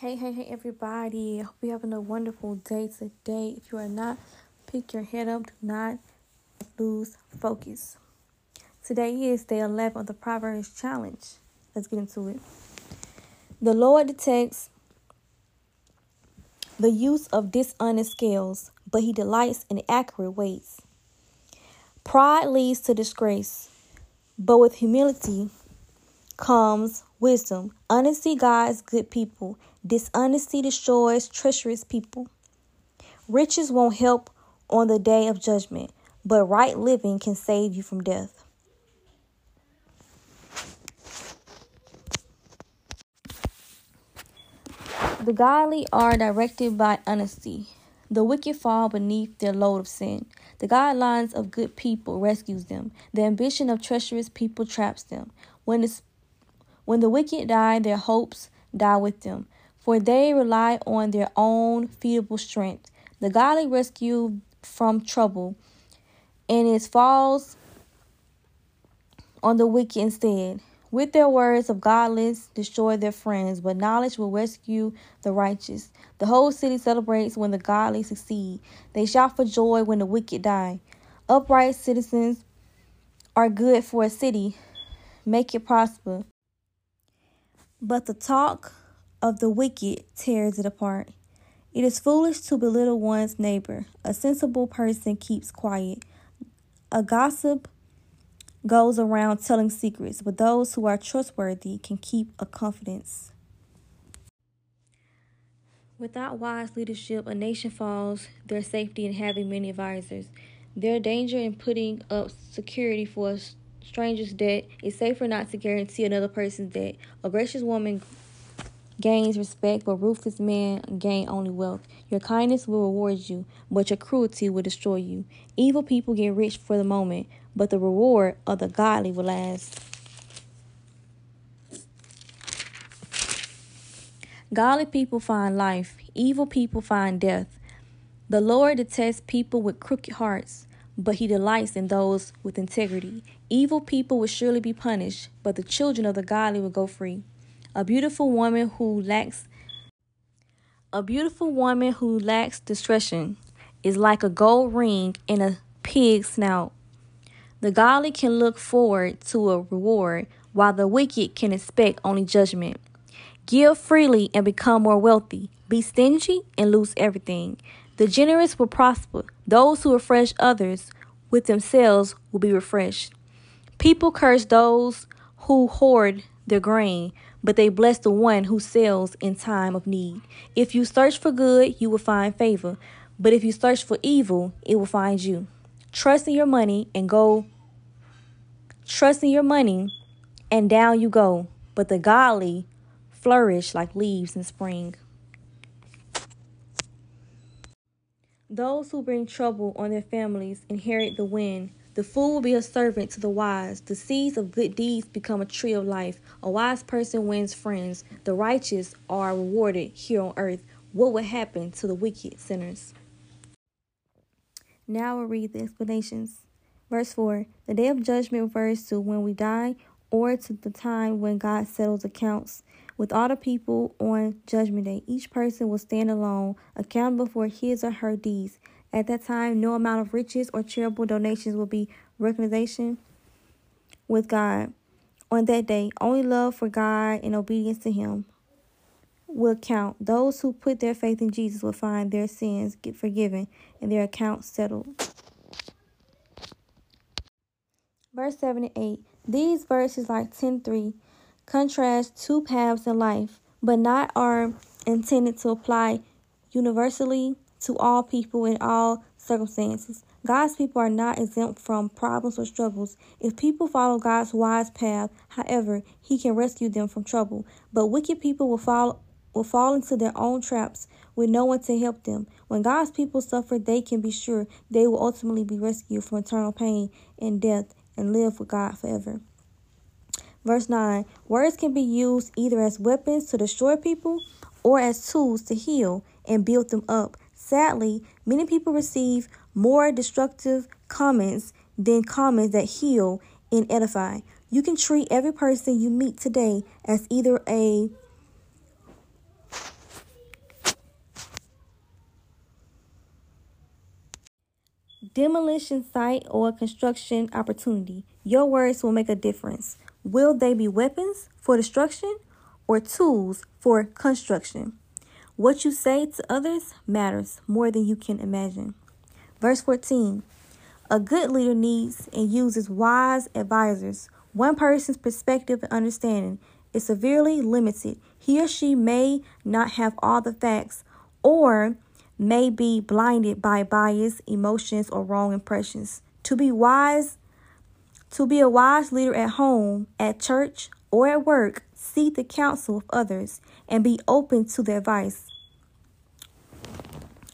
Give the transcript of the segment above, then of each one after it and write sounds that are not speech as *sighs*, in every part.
Hey, hey, hey, everybody. I hope you're having a wonderful day today. If you are not, pick your head up. Do not lose focus. Today is day 11 of the Proverbs Challenge. Let's get into it. The Lord detects the use of dishonest scales, but he delights in accurate weights. Pride leads to disgrace, but with humility comes wisdom. Honesty guides good people. Dishonesty destroys treacherous people. Riches won't help on the day of judgment, but right living can save you from death. The godly are directed by honesty. The wicked fall beneath their load of sin. The guidelines of good people rescues them. The ambition of treacherous people traps them. When when the wicked die, their hopes die with them, for they rely on their own feeble strength. The godly rescue from trouble, and it falls on the wicked instead. With their words of godless destroy their friends, but knowledge will rescue the righteous. The whole city celebrates when the godly succeed. They shout for joy when the wicked die. Upright citizens are good for a city, make it prosper. But the talk of the wicked tears it apart. It is foolish to belittle one's neighbor. A sensible person keeps quiet. A gossip goes around telling secrets, but those who are trustworthy can keep a confidence. Without wise leadership, a nation falls their safety in having many advisors. Their danger in putting up security for a stranger's debt is safer not to guarantee another person's debt. A gracious woman gains respect, but ruthless men gain only wealth. Your kindness will reward you, but your cruelty will destroy you. Evil people get rich for the moment, but the reward of the godly will last. Godly people find life, evil people find death. The Lord detests people with crooked hearts, but he delights in those with integrity. Evil people will surely be punished, but the children of the godly will go free. A beautiful woman who lacks a beautiful woman who lacks discretion is like a gold ring in a pig's snout. The godly can look forward to a reward, while the wicked can expect only judgment. Give freely and become more wealthy. Be stingy and lose everything. The generous will prosper. Those who refresh others with themselves will be refreshed. People curse those who hoard their grain, but they bless the one who sells in time of need. If you search for good, you will find favor, but if you search for evil, it will find you. Trust in your money and go. Trust in your money and down you go, but the godly flourish like leaves in spring. Those who bring trouble on their families inherit the wind. The fool will be a servant to the wise. The seeds of good deeds become a tree of life. A wise person wins friends. The righteous are rewarded here on earth. What would happen to the wicked sinners? Now we'll read the explanations. Verse 4 The day of judgment refers to when we die or to the time when God settles accounts with all the people on Judgment Day. Each person will stand alone, accountable for his or her deeds. At that time, no amount of riches or charitable donations will be recognition with God. On that day, only love for God and obedience to Him will count. Those who put their faith in Jesus will find their sins get forgiven and their accounts settled. Verse 7 and 8. These verses, like 10 3, contrast two paths in life, but not are intended to apply universally to all people in all circumstances. God's people are not exempt from problems or struggles. If people follow God's wise path, however, he can rescue them from trouble. But wicked people will fall will fall into their own traps with no one to help them. When God's people suffer, they can be sure they will ultimately be rescued from eternal pain and death and live with God forever. Verse 9 Words can be used either as weapons to destroy people or as tools to heal and build them up. Sadly, many people receive more destructive comments than comments that heal and edify. You can treat every person you meet today as either a demolition site or construction opportunity. Your words will make a difference. Will they be weapons for destruction or tools for construction? What you say to others matters more than you can imagine. Verse 14 A good leader needs and uses wise advisors. One person's perspective and understanding is severely limited. He or she may not have all the facts or may be blinded by bias, emotions, or wrong impressions. To be wise, to be a wise leader at home, at church, or at work, seek the counsel of others and be open to their advice.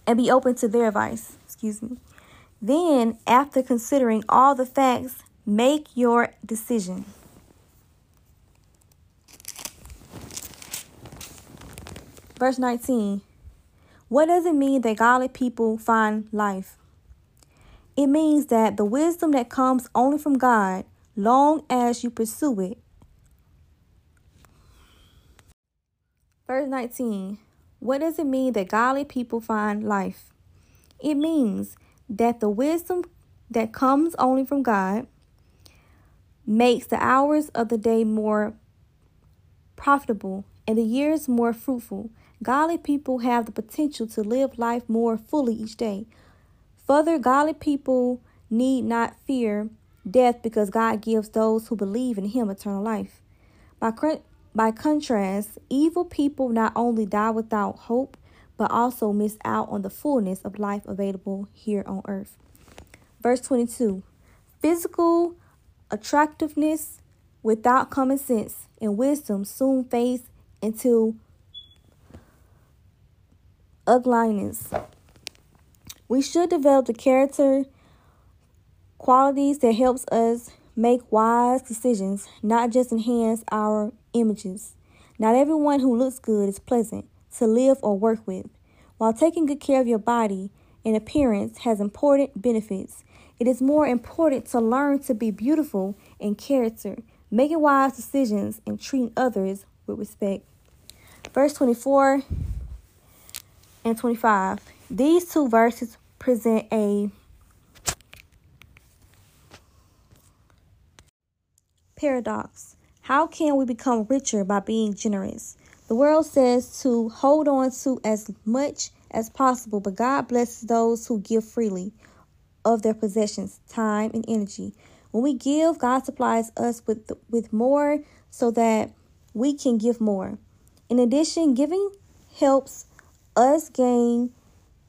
And be open to their advice. Excuse me. Then, after considering all the facts, make your decision. Verse 19 what does it mean that godly people find life? It means that the wisdom that comes only from God, long as you pursue it. Verse 19. What does it mean that godly people find life? It means that the wisdom that comes only from God makes the hours of the day more profitable and the years more fruitful. Godly people have the potential to live life more fully each day. Further, godly people need not fear death because God gives those who believe in Him eternal life. By, by contrast, evil people not only die without hope, but also miss out on the fullness of life available here on earth. Verse 22 Physical attractiveness without common sense and wisdom soon fades into ugliness. We should develop the character qualities that helps us make wise decisions, not just enhance our images. Not everyone who looks good is pleasant to live or work with. While taking good care of your body and appearance has important benefits, it is more important to learn to be beautiful in character, making wise decisions, and treating others with respect. Verse 24 and 25. These two verses present a paradox. How can we become richer by being generous? The world says to hold on to as much as possible, but God blesses those who give freely of their possessions, time, and energy. When we give, God supplies us with with more so that we can give more. In addition, giving helps us gain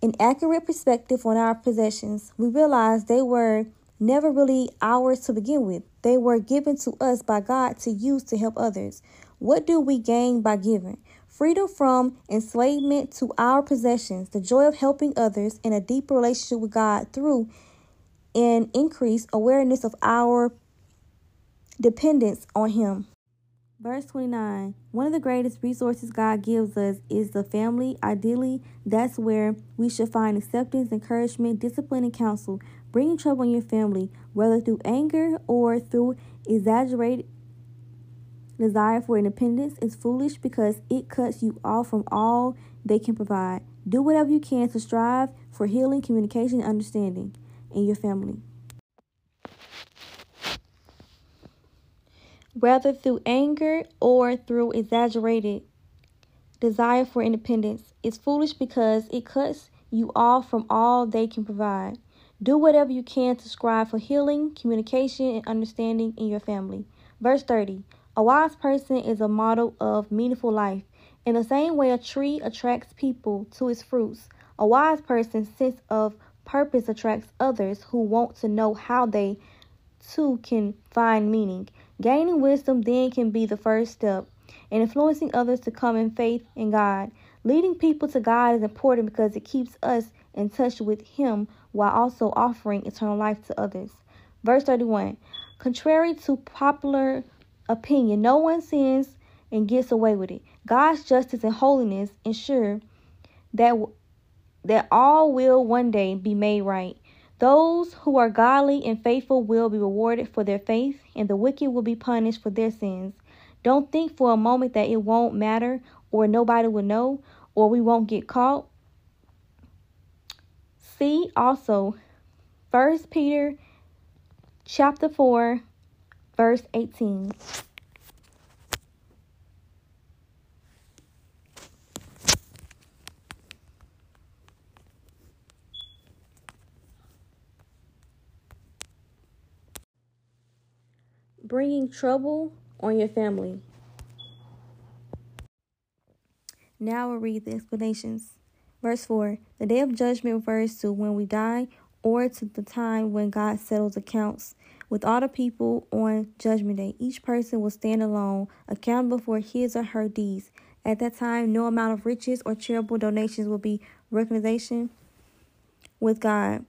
an accurate perspective on our possessions, we realize they were never really ours to begin with. They were given to us by God to use to help others. What do we gain by giving? Freedom from enslavement to our possessions, the joy of helping others, and a deeper relationship with God through an increased awareness of our dependence on Him. Verse 29 One of the greatest resources God gives us is the family. Ideally, that's where we should find acceptance, encouragement, discipline, and counsel. Bringing trouble in your family, whether through anger or through exaggerated desire for independence, is foolish because it cuts you off from all they can provide. Do whatever you can to strive for healing, communication, and understanding in your family. whether through anger or through exaggerated desire for independence, is foolish because it cuts you off from all they can provide. Do whatever you can to strive for healing, communication, and understanding in your family. Verse 30 A wise person is a model of meaningful life. In the same way a tree attracts people to its fruits, a wise person's sense of purpose attracts others who want to know how they too can find meaning. Gaining wisdom then can be the first step in influencing others to come in faith in God. Leading people to God is important because it keeps us in touch with Him while also offering eternal life to others. Verse 31 Contrary to popular opinion, no one sins and gets away with it. God's justice and holiness ensure that that all will one day be made right. Those who are godly and faithful will be rewarded for their faith, and the wicked will be punished for their sins. Don't think for a moment that it won't matter, or nobody will know, or we won't get caught. See also First Peter chapter 4 verse 18. Bringing trouble on your family. Now we'll read the explanations. Verse 4 The day of judgment refers to when we die or to the time when God settles accounts with all the people on Judgment Day. Each person will stand alone, accountable for his or her deeds. At that time, no amount of riches or charitable donations will be recognition with God.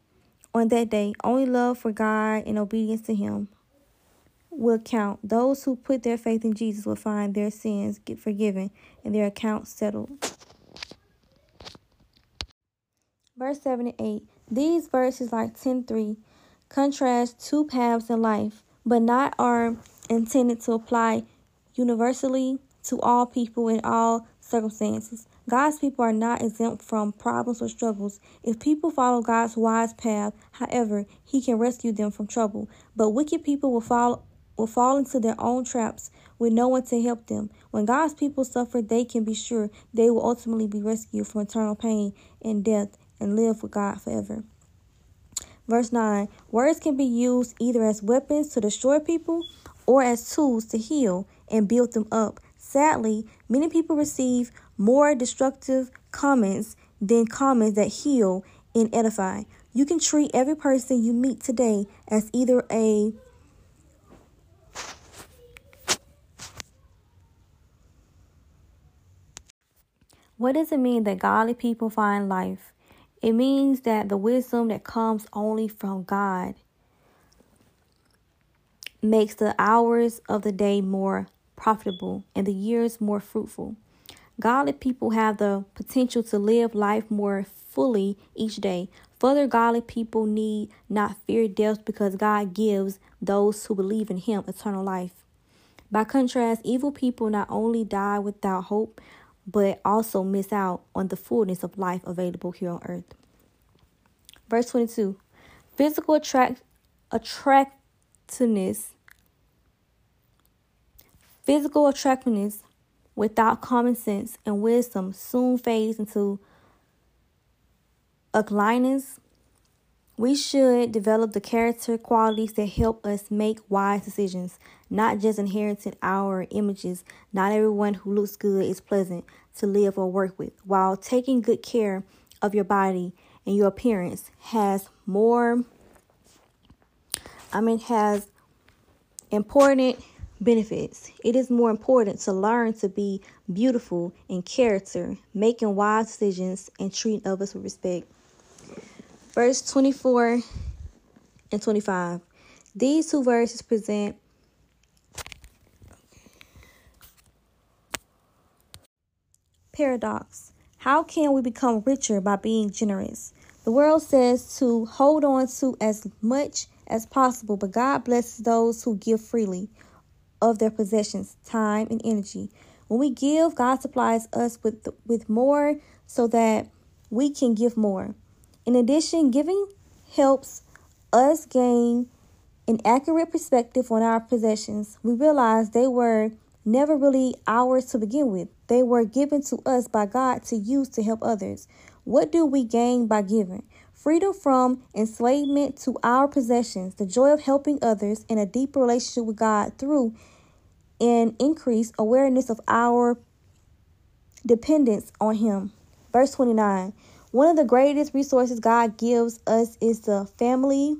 On that day, only love for God and obedience to Him will count. Those who put their faith in Jesus will find their sins get forgiven and their accounts settled. Verse 7 and 8. These verses, like 10 3, contrast two paths in life, but not are intended to apply universally to all people in all circumstances. God's people are not exempt from problems or struggles. If people follow God's wise path, however, He can rescue them from trouble. But wicked people will fall will fall into their own traps with no one to help them. When God's people suffer, they can be sure they will ultimately be rescued from eternal pain and death and live with God forever. Verse 9 Words can be used either as weapons to destroy people or as tools to heal and build them up. Sadly, many people receive more destructive comments than comments that heal and edify. You can treat every person you meet today as either a What does it mean that godly people find life? It means that the wisdom that comes only from God makes the hours of the day more profitable and the years more fruitful. Godly people have the potential to live life more fully each day. Further, godly people need not fear death because God gives those who believe in Him eternal life. By contrast, evil people not only die without hope, but also miss out on the fullness of life available here on earth. Verse 22 Physical attract, attractiveness, physical attractiveness without common sense and wisdom soon fades into ugliness we should develop the character qualities that help us make wise decisions, not just inheriting our images. Not everyone who looks good is pleasant to live or work with. While taking good care of your body and your appearance has more, I mean, has important benefits. It is more important to learn to be beautiful in character, making wise decisions, and treating others with respect verse 24 and 25. These two verses present paradox. How can we become richer by being generous? The world says to hold on to as much as possible, but God blesses those who give freely of their possessions, time, and energy. When we give, God supplies us with with more so that we can give more. In addition, giving helps us gain an accurate perspective on our possessions. We realize they were never really ours to begin with, they were given to us by God to use to help others. What do we gain by giving? Freedom from enslavement to our possessions, the joy of helping others, and a deeper relationship with God through an increased awareness of our dependence on Him. Verse 29 one of the greatest resources God gives us is the family.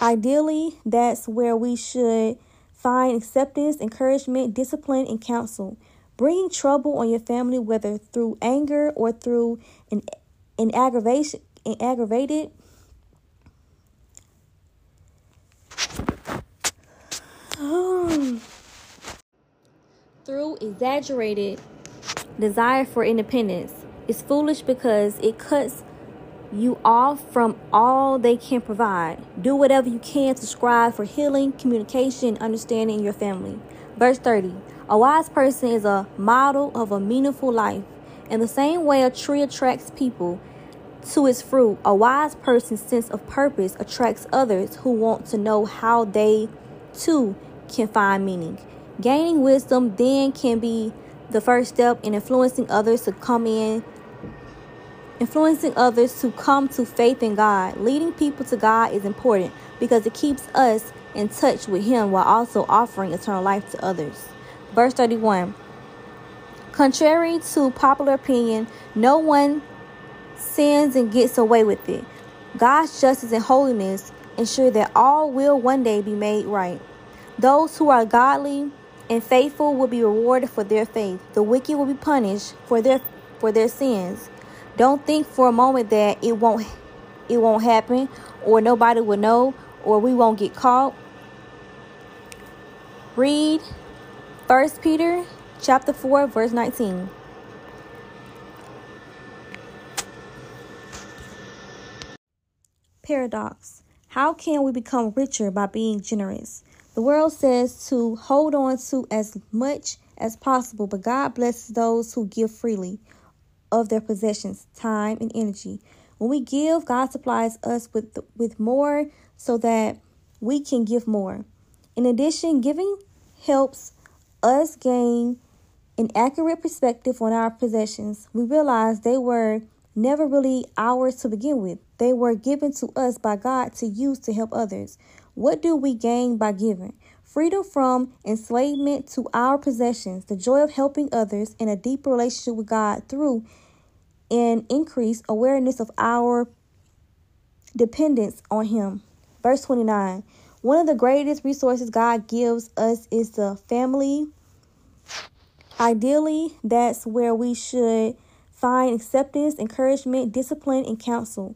Ideally, that's where we should find acceptance, encouragement, discipline, and counsel. Bringing trouble on your family, whether through anger or through an, an aggravation, an aggravated *sighs* through exaggerated desire for independence is foolish because it cuts you off from all they can provide. Do whatever you can to strive for healing, communication, understanding in your family. Verse 30 A wise person is a model of a meaningful life. In the same way a tree attracts people to its fruit. A wise person's sense of purpose attracts others who want to know how they, too, can find meaning. Gaining wisdom then can be the first step in influencing others to come in influencing others to come to faith in God. Leading people to God is important because it keeps us in touch with him while also offering eternal life to others. Verse 31. Contrary to popular opinion, no one sins and gets away with it. God's justice and holiness ensure that all will one day be made right. Those who are godly and faithful will be rewarded for their faith. The wicked will be punished for their for their sins. Don't think for a moment that it won't it won't happen or nobody will know or we won't get caught. Read 1 Peter chapter 4 verse 19. Paradox. How can we become richer by being generous? The world says to hold on to as much as possible, but God blesses those who give freely of their possessions, time, and energy. When we give, God supplies us with with more so that we can give more. In addition, giving helps us gain an accurate perspective on our possessions. We realize they were never really ours to begin with. They were given to us by God to use to help others. What do we gain by giving? Freedom from enslavement to our possessions, the joy of helping others, and a deeper relationship with God through an increased awareness of our dependence on Him. Verse 29 One of the greatest resources God gives us is the family. Ideally, that's where we should find acceptance, encouragement, discipline, and counsel.